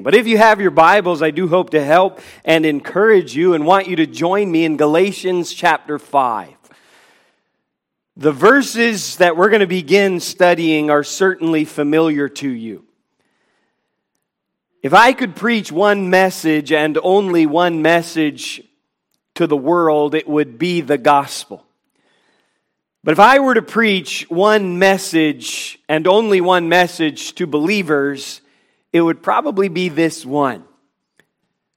But if you have your Bibles, I do hope to help and encourage you and want you to join me in Galatians chapter 5. The verses that we're going to begin studying are certainly familiar to you. If I could preach one message and only one message to the world, it would be the gospel. But if I were to preach one message and only one message to believers, it would probably be this one.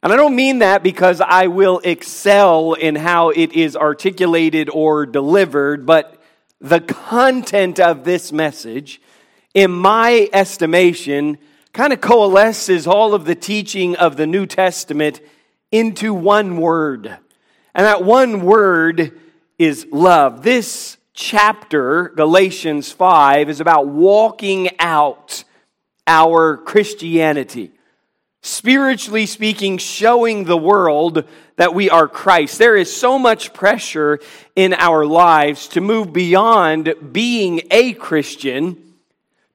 And I don't mean that because I will excel in how it is articulated or delivered, but the content of this message, in my estimation, kind of coalesces all of the teaching of the New Testament into one word. And that one word is love. This chapter, Galatians 5, is about walking out our Christianity. Spiritually speaking, showing the world that we are Christ. There is so much pressure in our lives to move beyond being a Christian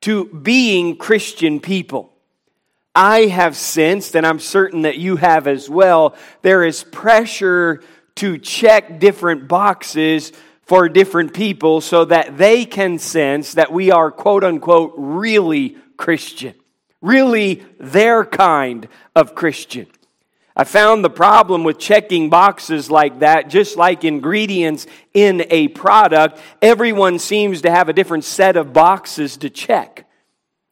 to being Christian people. I have sensed, and I'm certain that you have as well, there is pressure to check different boxes for different people so that they can sense that we are quote unquote really Christian, really their kind of Christian. I found the problem with checking boxes like that, just like ingredients in a product, everyone seems to have a different set of boxes to check.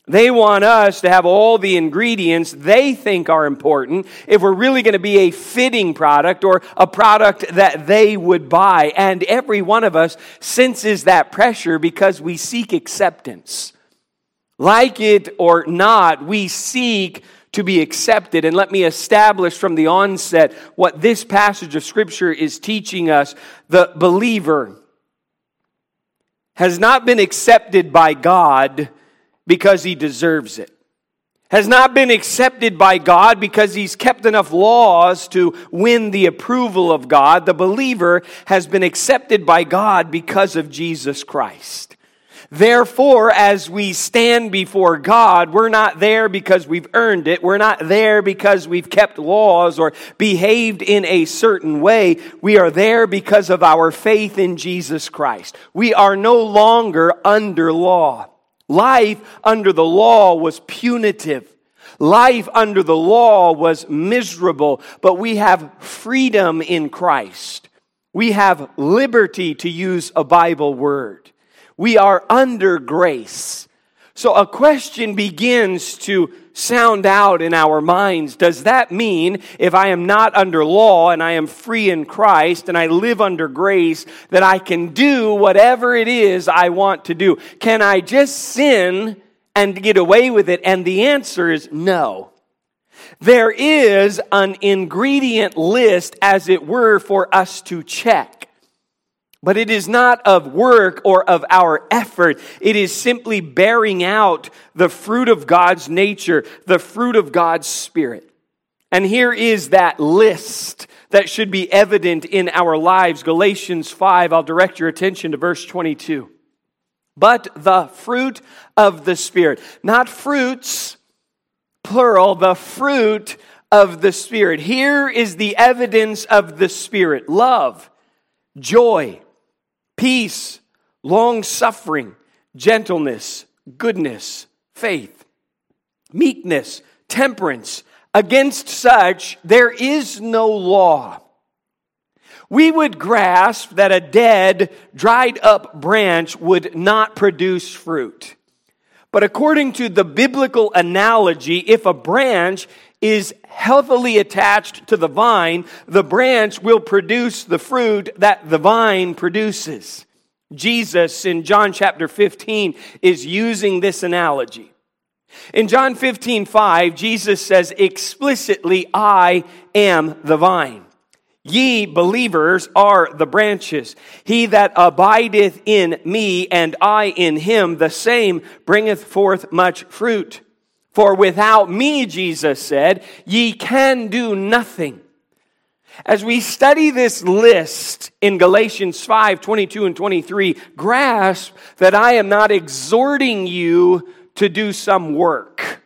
They want us to have all the ingredients they think are important if we're really going to be a fitting product or a product that they would buy. And every one of us senses that pressure because we seek acceptance. Like it or not, we seek to be accepted. And let me establish from the onset what this passage of Scripture is teaching us. The believer has not been accepted by God because he deserves it. Has not been accepted by God because he's kept enough laws to win the approval of God. The believer has been accepted by God because of Jesus Christ. Therefore, as we stand before God, we're not there because we've earned it. We're not there because we've kept laws or behaved in a certain way. We are there because of our faith in Jesus Christ. We are no longer under law. Life under the law was punitive. Life under the law was miserable, but we have freedom in Christ. We have liberty to use a Bible word. We are under grace. So a question begins to sound out in our minds. Does that mean if I am not under law and I am free in Christ and I live under grace that I can do whatever it is I want to do? Can I just sin and get away with it? And the answer is no. There is an ingredient list, as it were, for us to check. But it is not of work or of our effort. It is simply bearing out the fruit of God's nature, the fruit of God's Spirit. And here is that list that should be evident in our lives. Galatians 5, I'll direct your attention to verse 22. But the fruit of the Spirit, not fruits, plural, the fruit of the Spirit. Here is the evidence of the Spirit love, joy, peace, long suffering, gentleness, goodness, faith, meekness, temperance. Against such, there is no law. We would grasp that a dead, dried up branch would not produce fruit. But according to the biblical analogy, if a branch is healthily attached to the vine, the branch will produce the fruit that the vine produces. Jesus in John chapter 15 is using this analogy. In John 15, 5, Jesus says explicitly, I am the vine. Ye believers are the branches. He that abideth in me and I in him, the same bringeth forth much fruit. For without me, Jesus said, ye can do nothing. As we study this list in Galatians 5 22 and 23, grasp that I am not exhorting you to do some work.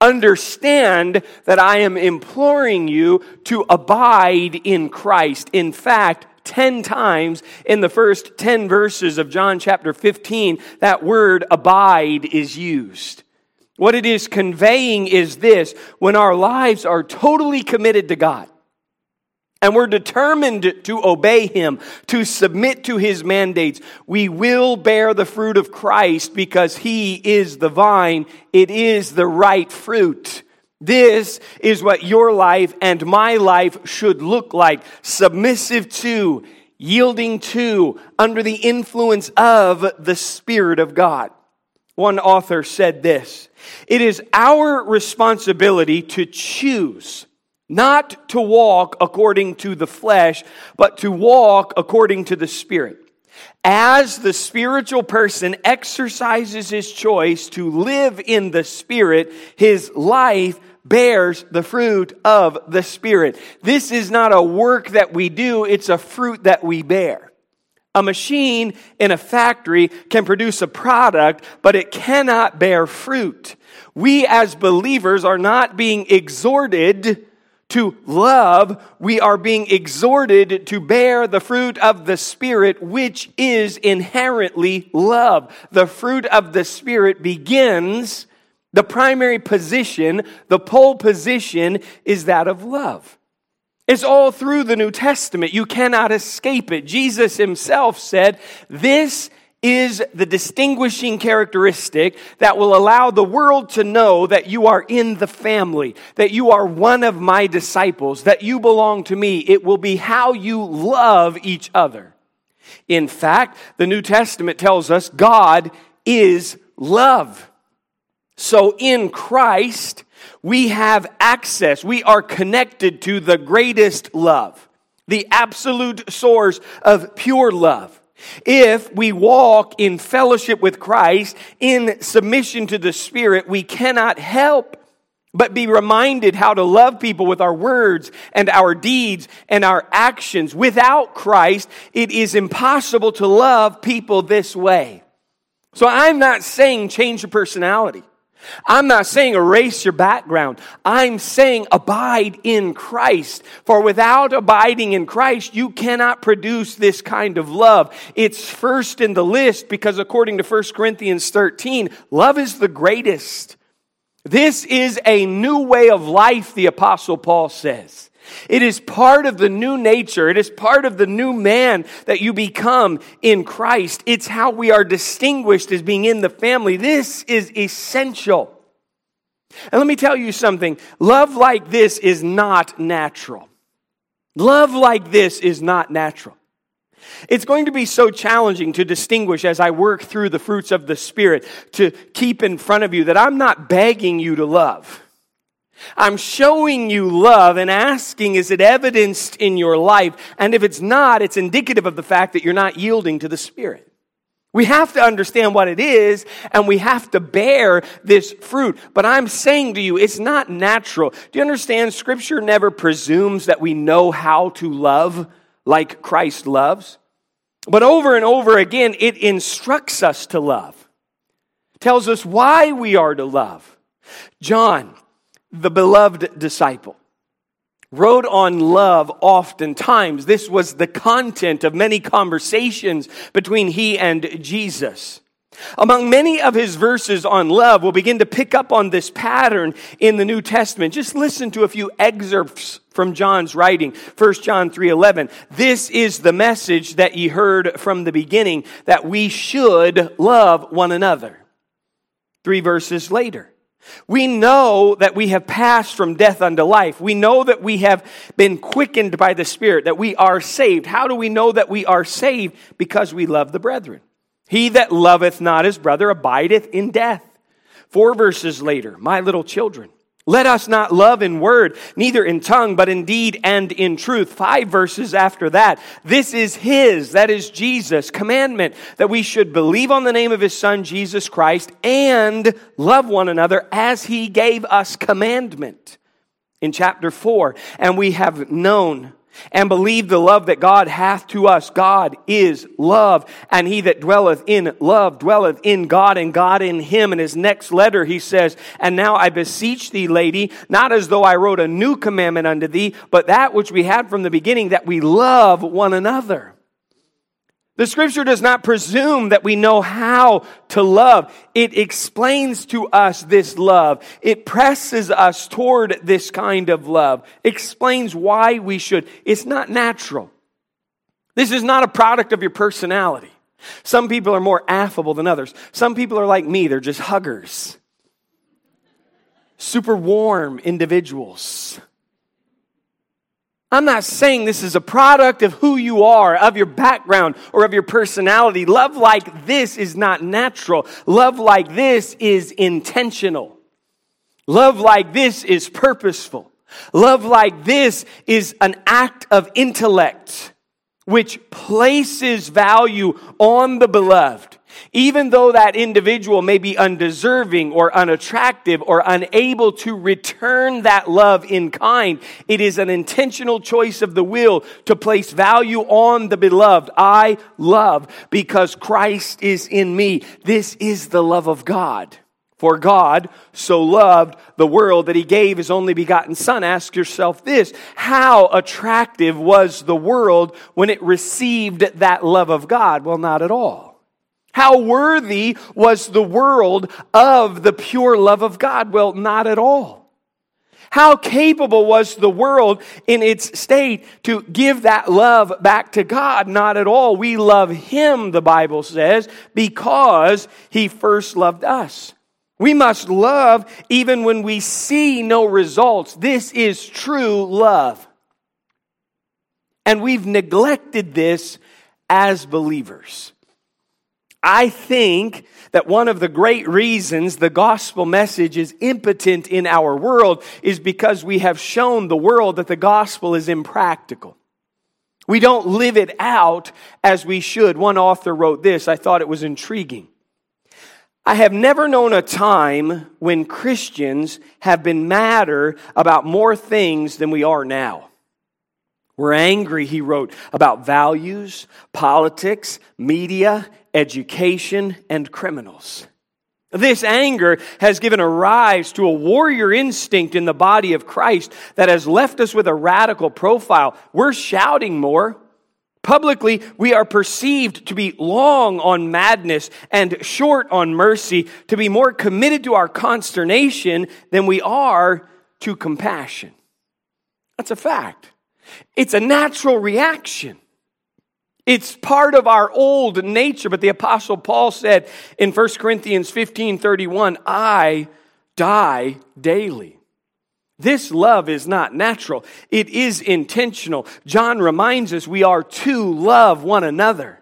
understand that I am imploring you to abide in Christ. In fact, 10 times in the first 10 verses of John chapter 15, that word abide is used. What it is conveying is this when our lives are totally committed to God, and we're determined to obey Him, to submit to His mandates, we will bear the fruit of Christ because He is the vine. It is the right fruit. This is what your life and my life should look like submissive to, yielding to, under the influence of the Spirit of God. One author said this It is our responsibility to choose not to walk according to the flesh, but to walk according to the Spirit. As the spiritual person exercises his choice to live in the Spirit, his life bears the fruit of the Spirit. This is not a work that we do, it's a fruit that we bear. A machine in a factory can produce a product, but it cannot bear fruit. We as believers are not being exhorted to love, we are being exhorted to bear the fruit of the Spirit, which is inherently love. The fruit of the Spirit begins, the primary position, the pole position is that of love. It's all through the New Testament. You cannot escape it. Jesus himself said, This is the distinguishing characteristic that will allow the world to know that you are in the family, that you are one of my disciples, that you belong to me. It will be how you love each other. In fact, the New Testament tells us God is love. So in Christ, we have access. We are connected to the greatest love, the absolute source of pure love. If we walk in fellowship with Christ, in submission to the Spirit, we cannot help but be reminded how to love people with our words and our deeds and our actions. Without Christ, it is impossible to love people this way. So I'm not saying change your personality. I'm not saying erase your background. I'm saying abide in Christ. For without abiding in Christ, you cannot produce this kind of love. It's first in the list because according to 1 Corinthians 13, love is the greatest. This is a new way of life, the apostle Paul says. It is part of the new nature. It is part of the new man that you become in Christ. It's how we are distinguished as being in the family. This is essential. And let me tell you something love like this is not natural. Love like this is not natural. It's going to be so challenging to distinguish as I work through the fruits of the Spirit to keep in front of you that I'm not begging you to love. I'm showing you love and asking, is it evidenced in your life? And if it's not, it's indicative of the fact that you're not yielding to the Spirit. We have to understand what it is and we have to bear this fruit. But I'm saying to you, it's not natural. Do you understand? Scripture never presumes that we know how to love like Christ loves. But over and over again, it instructs us to love, tells us why we are to love. John the beloved disciple, wrote on love oftentimes. This was the content of many conversations between he and Jesus. Among many of his verses on love, we'll begin to pick up on this pattern in the New Testament. Just listen to a few excerpts from John's writing. 1 John 3:11. This is the message that ye heard from the beginning that we should love one another. 3 verses later. We know that we have passed from death unto life. We know that we have been quickened by the Spirit, that we are saved. How do we know that we are saved? Because we love the brethren. He that loveth not his brother abideth in death. Four verses later, my little children, let us not love in word, neither in tongue, but in deed and in truth. Five verses after that. This is His, that is Jesus' commandment, that we should believe on the name of His Son, Jesus Christ, and love one another as He gave us commandment. In chapter four, and we have known and believe the love that God hath to us. God is love, and he that dwelleth in love dwelleth in God, and God in him. In his next letter, he says, And now I beseech thee, lady, not as though I wrote a new commandment unto thee, but that which we had from the beginning, that we love one another. The scripture does not presume that we know how to love. It explains to us this love. It presses us toward this kind of love. Explains why we should. It's not natural. This is not a product of your personality. Some people are more affable than others. Some people are like me, they're just huggers. Super warm individuals. I'm not saying this is a product of who you are, of your background, or of your personality. Love like this is not natural. Love like this is intentional. Love like this is purposeful. Love like this is an act of intellect which places value on the beloved even though that individual may be undeserving or unattractive or unable to return that love in kind, it is an intentional choice of the will to place value on the beloved. I love because Christ is in me. This is the love of God. For God so loved the world that he gave his only begotten Son. Ask yourself this How attractive was the world when it received that love of God? Well, not at all. How worthy was the world of the pure love of God? Well, not at all. How capable was the world in its state to give that love back to God? Not at all. We love Him, the Bible says, because He first loved us. We must love even when we see no results. This is true love. And we've neglected this as believers. I think that one of the great reasons the gospel message is impotent in our world is because we have shown the world that the gospel is impractical. We don't live it out as we should. One author wrote this, I thought it was intriguing. I have never known a time when Christians have been madder about more things than we are now. We're angry, he wrote, about values, politics, media, education, and criminals. This anger has given a rise to a warrior instinct in the body of Christ that has left us with a radical profile. We're shouting more. Publicly, we are perceived to be long on madness and short on mercy, to be more committed to our consternation than we are to compassion. That's a fact. It's a natural reaction. It's part of our old nature, but the apostle Paul said in 1 Corinthians 15 31, I die daily. This love is not natural. It is intentional. John reminds us we are to love one another.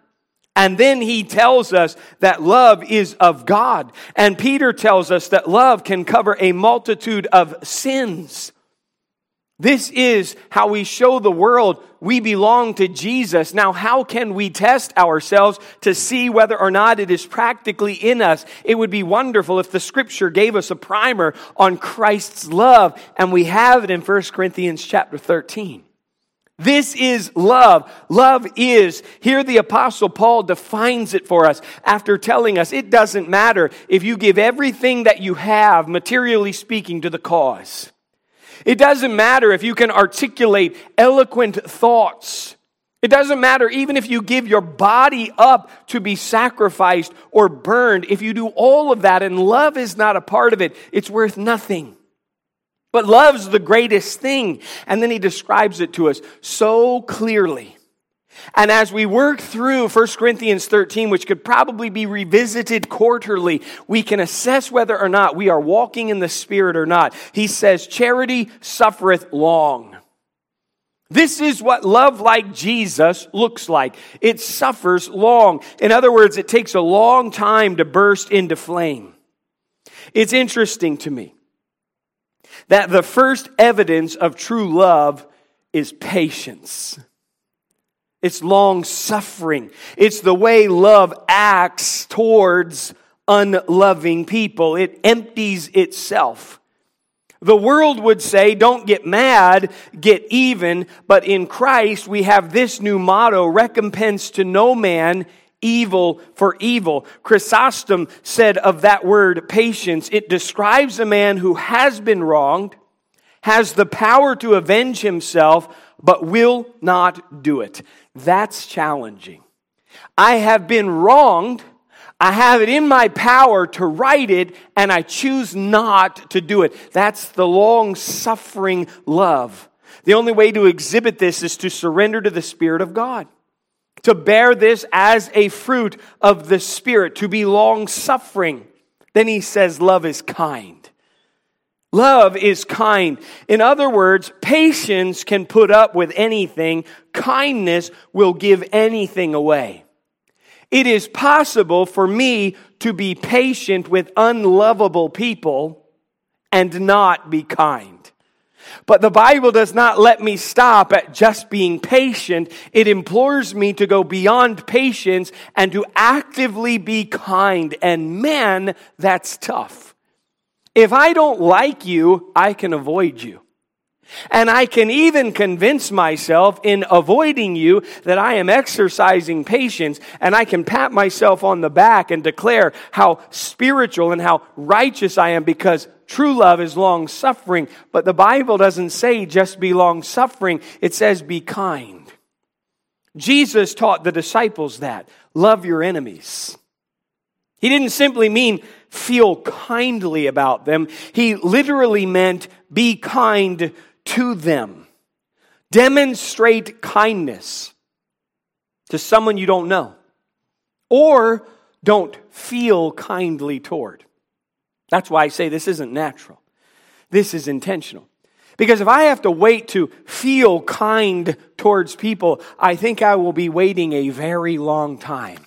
And then he tells us that love is of God. And Peter tells us that love can cover a multitude of sins. This is how we show the world we belong to Jesus. Now, how can we test ourselves to see whether or not it is practically in us? It would be wonderful if the scripture gave us a primer on Christ's love, and we have it in 1 Corinthians chapter 13. This is love. Love is, here the apostle Paul defines it for us after telling us it doesn't matter if you give everything that you have, materially speaking, to the cause. It doesn't matter if you can articulate eloquent thoughts. It doesn't matter even if you give your body up to be sacrificed or burned. If you do all of that and love is not a part of it, it's worth nothing. But love's the greatest thing. And then he describes it to us so clearly. And as we work through 1 Corinthians 13, which could probably be revisited quarterly, we can assess whether or not we are walking in the Spirit or not. He says, Charity suffereth long. This is what love like Jesus looks like. It suffers long. In other words, it takes a long time to burst into flame. It's interesting to me that the first evidence of true love is patience. It's long suffering. It's the way love acts towards unloving people. It empties itself. The world would say, don't get mad, get even. But in Christ, we have this new motto recompense to no man evil for evil. Chrysostom said of that word patience, it describes a man who has been wronged, has the power to avenge himself, but will not do it. That's challenging. I have been wronged. I have it in my power to right it, and I choose not to do it. That's the long suffering love. The only way to exhibit this is to surrender to the Spirit of God to bear this as a fruit of the Spirit, to be long suffering. Then he says, Love is kind. Love is kind. In other words, patience can put up with anything, kindness will give anything away. It is possible for me to be patient with unlovable people and not be kind. But the Bible does not let me stop at just being patient. It implores me to go beyond patience and to actively be kind. And man, that's tough. If I don't like you, I can avoid you. And I can even convince myself in avoiding you that I am exercising patience, and I can pat myself on the back and declare how spiritual and how righteous I am because True love is long suffering, but the Bible doesn't say just be long suffering, it says be kind. Jesus taught the disciples that love your enemies. He didn't simply mean feel kindly about them, he literally meant be kind to them. Demonstrate kindness to someone you don't know, or don't feel kindly toward. That's why I say this isn't natural. This is intentional. Because if I have to wait to feel kind towards people, I think I will be waiting a very long time.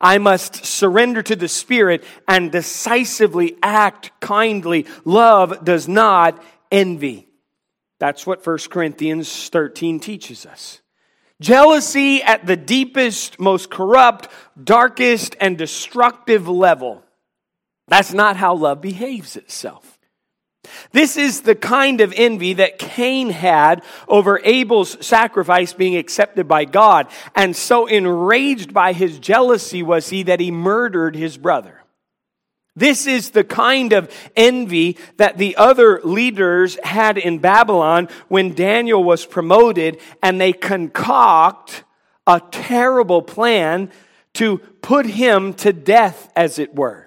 I must surrender to the Spirit and decisively act kindly. Love does not envy. That's what 1 Corinthians 13 teaches us. Jealousy at the deepest, most corrupt, darkest, and destructive level that's not how love behaves itself. This is the kind of envy that Cain had over Abel's sacrifice being accepted by God. And so enraged by his jealousy was he that he murdered his brother. This is the kind of envy that the other leaders had in Babylon when Daniel was promoted, and they concoct a terrible plan to put him to death, as it were.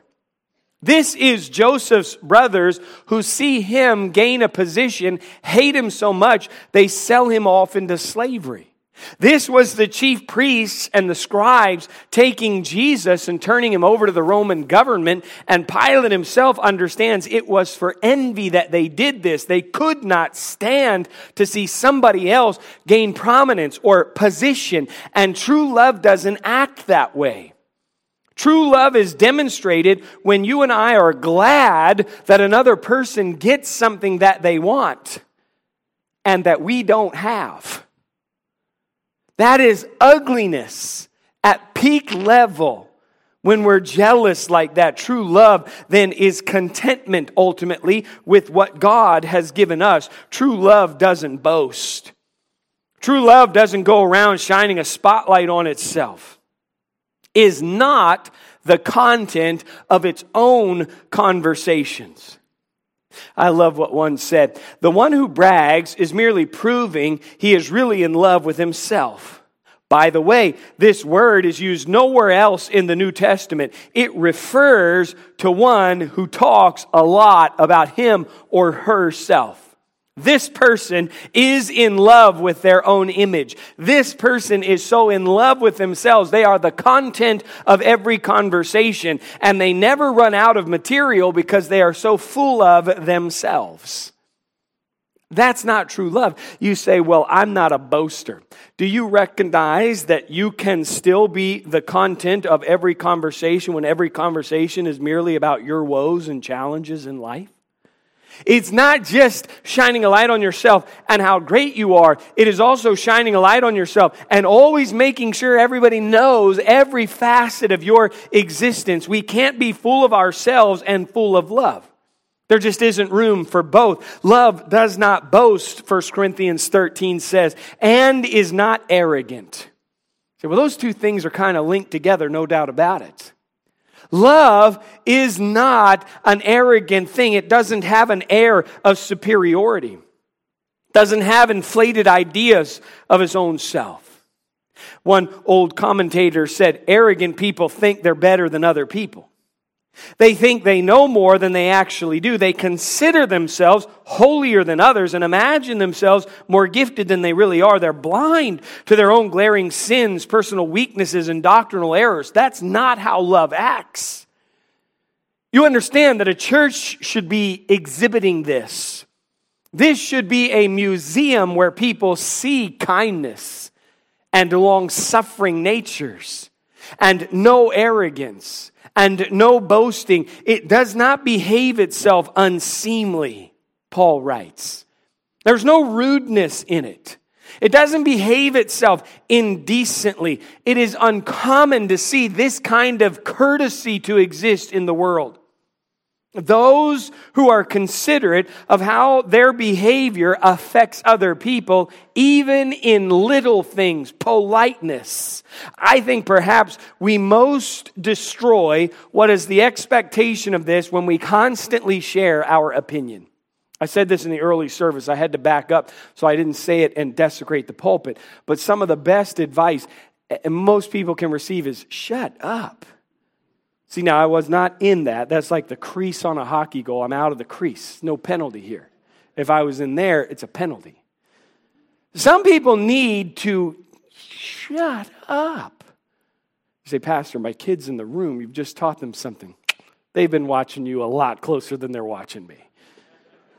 This is Joseph's brothers who see him gain a position, hate him so much, they sell him off into slavery. This was the chief priests and the scribes taking Jesus and turning him over to the Roman government. And Pilate himself understands it was for envy that they did this. They could not stand to see somebody else gain prominence or position. And true love doesn't act that way. True love is demonstrated when you and I are glad that another person gets something that they want and that we don't have. That is ugliness at peak level when we're jealous like that. True love then is contentment ultimately with what God has given us. True love doesn't boast. True love doesn't go around shining a spotlight on itself is not the content of its own conversations. I love what one said. The one who brags is merely proving he is really in love with himself. By the way, this word is used nowhere else in the New Testament. It refers to one who talks a lot about him or herself. This person is in love with their own image. This person is so in love with themselves. They are the content of every conversation, and they never run out of material because they are so full of themselves. That's not true love. You say, Well, I'm not a boaster. Do you recognize that you can still be the content of every conversation when every conversation is merely about your woes and challenges in life? It's not just shining a light on yourself and how great you are. It is also shining a light on yourself and always making sure everybody knows every facet of your existence. We can't be full of ourselves and full of love. There just isn't room for both. Love does not boast, 1 Corinthians 13 says, and is not arrogant. So, well, those two things are kind of linked together, no doubt about it. Love is not an arrogant thing. It doesn't have an air of superiority. It doesn't have inflated ideas of his own self. One old commentator said, arrogant people think they're better than other people. They think they know more than they actually do. They consider themselves holier than others and imagine themselves more gifted than they really are. They're blind to their own glaring sins, personal weaknesses, and doctrinal errors. That's not how love acts. You understand that a church should be exhibiting this. This should be a museum where people see kindness and long suffering natures and no arrogance and no boasting. It does not behave itself unseemly, Paul writes. There's no rudeness in it. It doesn't behave itself indecently. It is uncommon to see this kind of courtesy to exist in the world. Those who are considerate of how their behavior affects other people, even in little things, politeness. I think perhaps we most destroy what is the expectation of this when we constantly share our opinion. I said this in the early service. I had to back up so I didn't say it and desecrate the pulpit. But some of the best advice and most people can receive is shut up. See, now I was not in that. That's like the crease on a hockey goal. I'm out of the crease. No penalty here. If I was in there, it's a penalty. Some people need to shut up. You say, Pastor, my kid's in the room. You've just taught them something. They've been watching you a lot closer than they're watching me.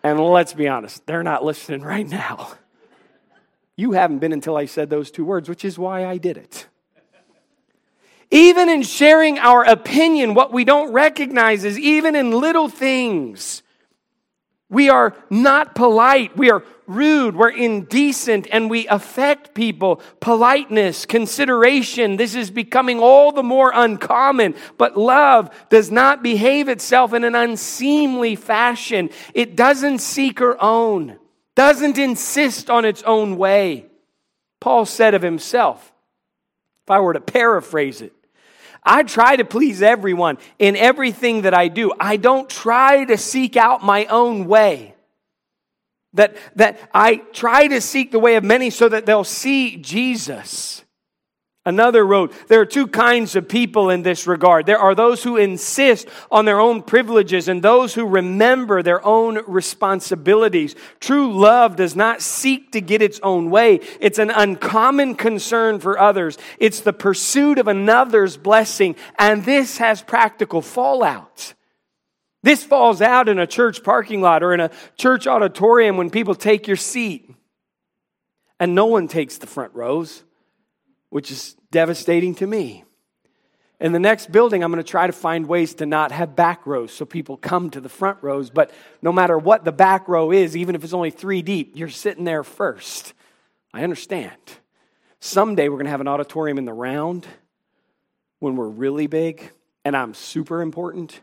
And let's be honest, they're not listening right now. You haven't been until I said those two words, which is why I did it. Even in sharing our opinion, what we don't recognize is even in little things, we are not polite. We are rude. We're indecent and we affect people. Politeness, consideration, this is becoming all the more uncommon. But love does not behave itself in an unseemly fashion. It doesn't seek her own, doesn't insist on its own way. Paul said of himself, if I were to paraphrase it, I try to please everyone in everything that I do. I don't try to seek out my own way. That, that I try to seek the way of many so that they'll see Jesus. Another wrote, There are two kinds of people in this regard. There are those who insist on their own privileges and those who remember their own responsibilities. True love does not seek to get its own way, it's an uncommon concern for others. It's the pursuit of another's blessing, and this has practical fallout. This falls out in a church parking lot or in a church auditorium when people take your seat and no one takes the front rows which is devastating to me. In the next building, I'm going to try to find ways to not have back rows so people come to the front rows. But no matter what the back row is, even if it's only three deep, you're sitting there first. I understand. Someday we're going to have an auditorium in the round when we're really big and I'm super important,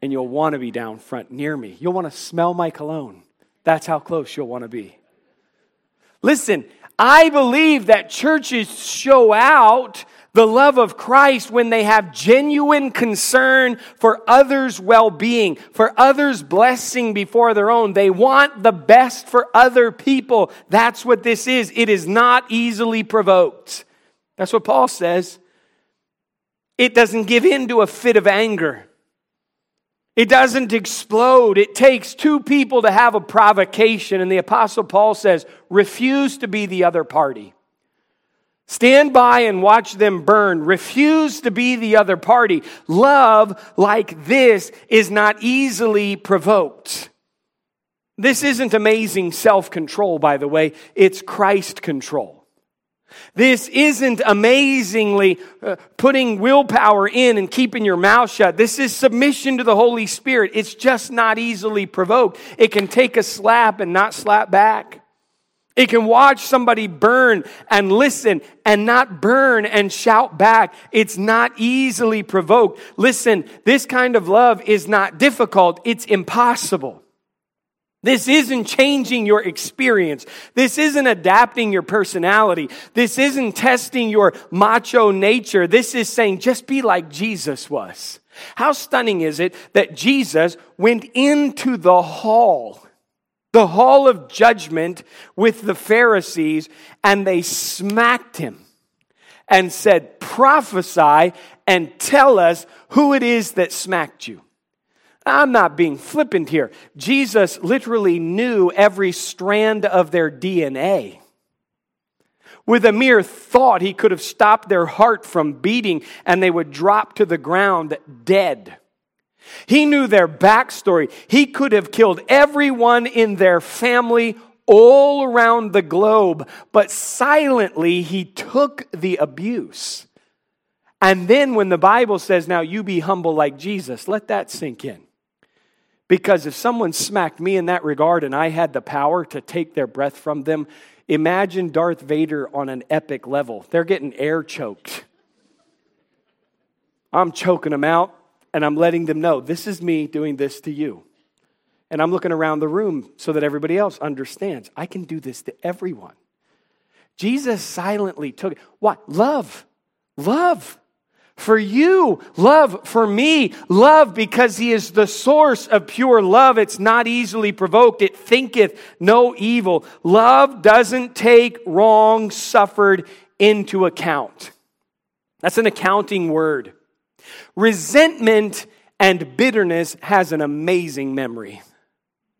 and you'll want to be down front near me. You'll want to smell my cologne. That's how close you'll want to be. Listen, I believe that churches show out the love of Christ when they have genuine concern for others' well being, for others' blessing before their own. They want the best for other people. That's what this is. It is not easily provoked. That's what Paul says. It doesn't give in to a fit of anger. It doesn't explode. It takes two people to have a provocation. And the Apostle Paul says, refuse to be the other party. Stand by and watch them burn. Refuse to be the other party. Love like this is not easily provoked. This isn't amazing self control, by the way, it's Christ control. This isn't amazingly uh, putting willpower in and keeping your mouth shut. This is submission to the Holy Spirit. It's just not easily provoked. It can take a slap and not slap back. It can watch somebody burn and listen and not burn and shout back. It's not easily provoked. Listen, this kind of love is not difficult, it's impossible. This isn't changing your experience. This isn't adapting your personality. This isn't testing your macho nature. This is saying just be like Jesus was. How stunning is it that Jesus went into the hall the hall of judgment with the Pharisees, and they smacked him and said, Prophesy and tell us who it is that smacked you. I'm not being flippant here. Jesus literally knew every strand of their DNA. With a mere thought, he could have stopped their heart from beating and they would drop to the ground dead. He knew their backstory. He could have killed everyone in their family all around the globe, but silently he took the abuse. And then when the Bible says, Now you be humble like Jesus, let that sink in. Because if someone smacked me in that regard and I had the power to take their breath from them, imagine Darth Vader on an epic level. They're getting air choked. I'm choking them out and I'm letting them know this is me doing this to you. And I'm looking around the room so that everybody else understands I can do this to everyone. Jesus silently took it. What? Love. Love. For you, love for me, love because he is the source of pure love. It's not easily provoked. It thinketh no evil. Love doesn't take wrong suffered into account. That's an accounting word. Resentment and bitterness has an amazing memory,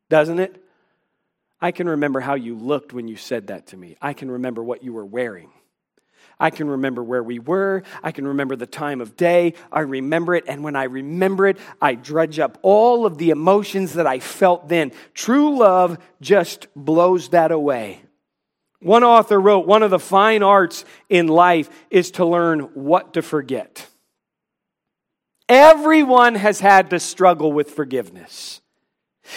doesn't it? I can remember how you looked when you said that to me. I can remember what you were wearing. I can remember where we were. I can remember the time of day. I remember it. And when I remember it, I dredge up all of the emotions that I felt then. True love just blows that away. One author wrote, One of the fine arts in life is to learn what to forget. Everyone has had to struggle with forgiveness.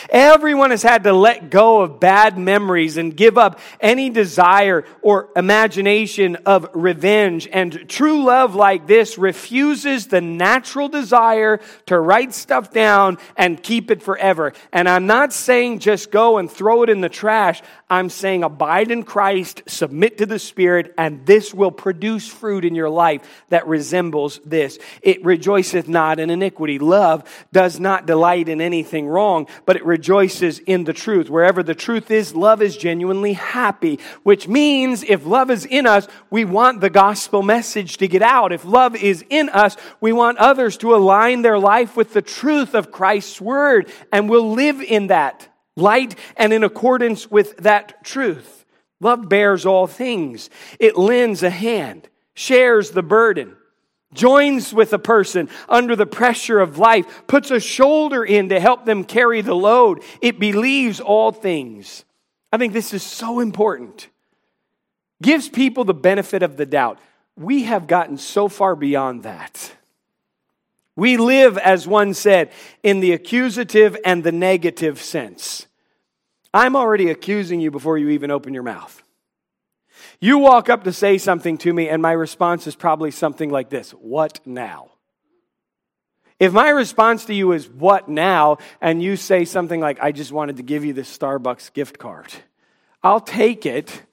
Everyone has had to let go of bad memories and give up any desire or imagination of revenge. And true love like this refuses the natural desire to write stuff down and keep it forever. And I'm not saying just go and throw it in the trash. I'm saying abide in Christ, submit to the Spirit, and this will produce fruit in your life that resembles this. It rejoiceth not in iniquity. Love does not delight in anything wrong, but it rejoices in the truth. Wherever the truth is, love is genuinely happy, which means if love is in us, we want the gospel message to get out. If love is in us, we want others to align their life with the truth of Christ's word, and we'll live in that light and in accordance with that truth. Love bears all things. It lends a hand, shares the burden, joins with a person under the pressure of life, puts a shoulder in to help them carry the load. It believes all things. I think this is so important. Gives people the benefit of the doubt. We have gotten so far beyond that. We live, as one said, in the accusative and the negative sense. I'm already accusing you before you even open your mouth. You walk up to say something to me, and my response is probably something like this What now? If my response to you is, What now? and you say something like, I just wanted to give you this Starbucks gift card, I'll take it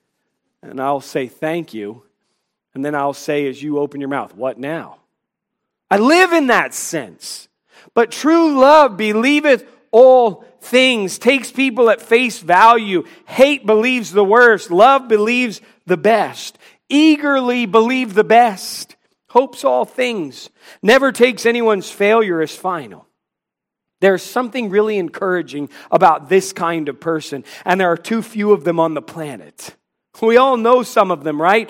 and I'll say thank you. And then I'll say, as you open your mouth, What now? I live in that sense. But true love believeth all things, takes people at face value. Hate believes the worst. Love believes the best. Eagerly believe the best. Hopes all things. Never takes anyone's failure as final. There's something really encouraging about this kind of person, and there are too few of them on the planet. We all know some of them, right?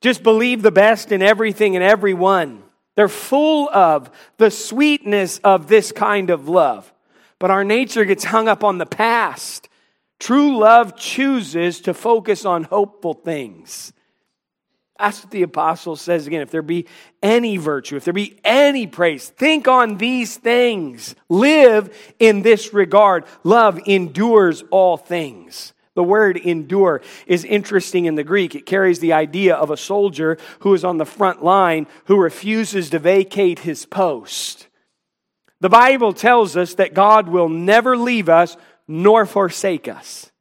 Just believe the best in everything and everyone. They're full of the sweetness of this kind of love. But our nature gets hung up on the past. True love chooses to focus on hopeful things. That's what the apostle says again. If there be any virtue, if there be any praise, think on these things. Live in this regard. Love endures all things. The word endure is interesting in the Greek. It carries the idea of a soldier who is on the front line who refuses to vacate his post. The Bible tells us that God will never leave us nor forsake us.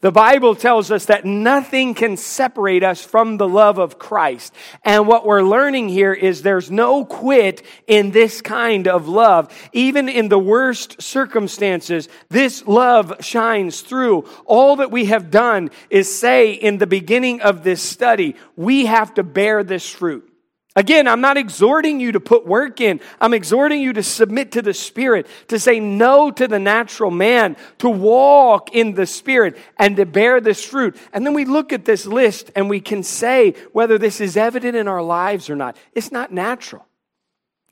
The Bible tells us that nothing can separate us from the love of Christ. And what we're learning here is there's no quit in this kind of love. Even in the worst circumstances, this love shines through. All that we have done is say in the beginning of this study, we have to bear this fruit. Again, I'm not exhorting you to put work in. I'm exhorting you to submit to the Spirit, to say no to the natural man, to walk in the Spirit, and to bear this fruit. And then we look at this list and we can say whether this is evident in our lives or not. It's not natural,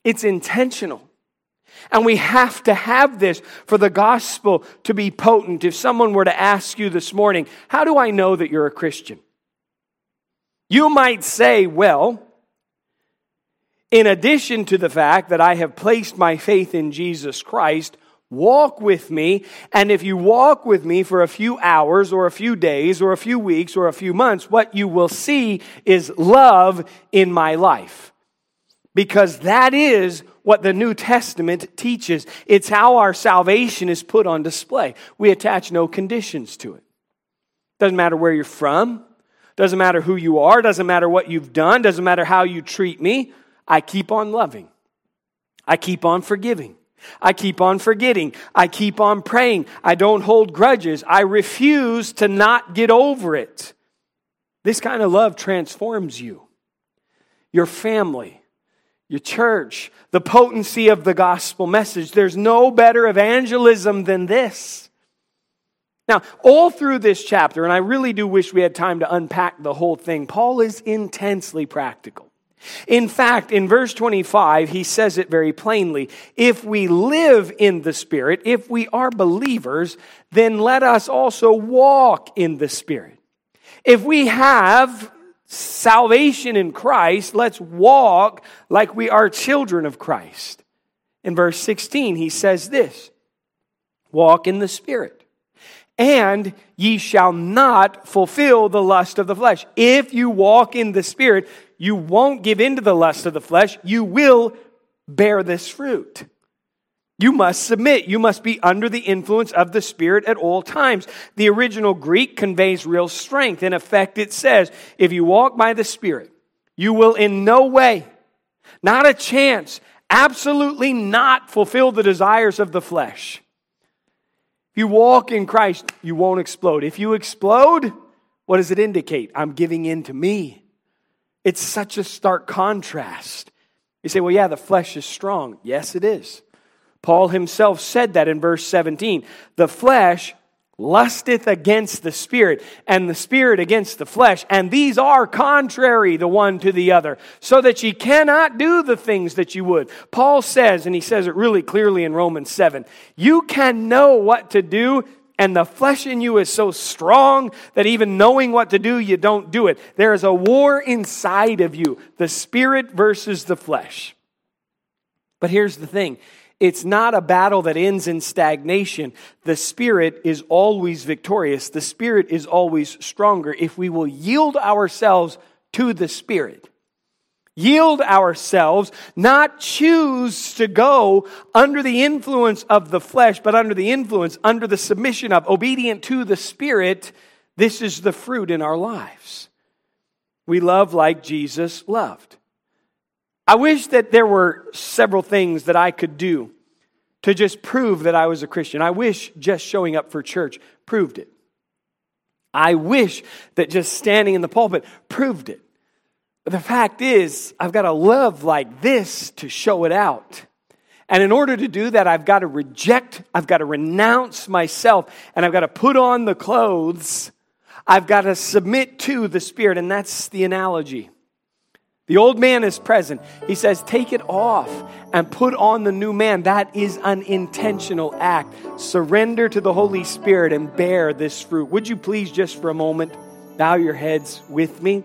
it's intentional. And we have to have this for the gospel to be potent. If someone were to ask you this morning, How do I know that you're a Christian? You might say, Well, in addition to the fact that I have placed my faith in Jesus Christ, walk with me. And if you walk with me for a few hours or a few days or a few weeks or a few months, what you will see is love in my life. Because that is what the New Testament teaches. It's how our salvation is put on display. We attach no conditions to it. Doesn't matter where you're from. Doesn't matter who you are. Doesn't matter what you've done. Doesn't matter how you treat me. I keep on loving. I keep on forgiving. I keep on forgetting. I keep on praying. I don't hold grudges. I refuse to not get over it. This kind of love transforms you, your family, your church, the potency of the gospel message. There's no better evangelism than this. Now, all through this chapter, and I really do wish we had time to unpack the whole thing, Paul is intensely practical. In fact, in verse 25, he says it very plainly. If we live in the Spirit, if we are believers, then let us also walk in the Spirit. If we have salvation in Christ, let's walk like we are children of Christ. In verse 16, he says this Walk in the Spirit and ye shall not fulfill the lust of the flesh. If you walk in the Spirit, you won't give in to the lust of the flesh. You will bear this fruit. You must submit. You must be under the influence of the Spirit at all times. The original Greek conveys real strength. In effect, it says, if you walk by the Spirit, you will in no way, not a chance, absolutely not fulfill the desires of the flesh. If you walk in Christ, you won't explode. If you explode, what does it indicate? I'm giving in to me. It's such a stark contrast. You say, well, yeah, the flesh is strong. Yes, it is. Paul himself said that in verse 17. The flesh lusteth against the spirit, and the spirit against the flesh, and these are contrary the one to the other, so that ye cannot do the things that you would. Paul says, and he says it really clearly in Romans 7, you can know what to do, and the flesh in you is so strong that even knowing what to do, you don't do it. There is a war inside of you, the spirit versus the flesh. But here's the thing it's not a battle that ends in stagnation. The Spirit is always victorious. The Spirit is always stronger if we will yield ourselves to the Spirit. Yield ourselves, not choose to go under the influence of the flesh, but under the influence, under the submission of, obedient to the Spirit. This is the fruit in our lives. We love like Jesus loved. I wish that there were several things that I could do to just prove that I was a Christian. I wish just showing up for church proved it. I wish that just standing in the pulpit proved it. The fact is, I've got to love like this to show it out. And in order to do that, I've got to reject, I've got to renounce myself, and I've got to put on the clothes. I've got to submit to the Spirit, and that's the analogy. The old man is present. He says, Take it off and put on the new man. That is an intentional act. Surrender to the Holy Spirit and bear this fruit. Would you please, just for a moment, bow your heads with me?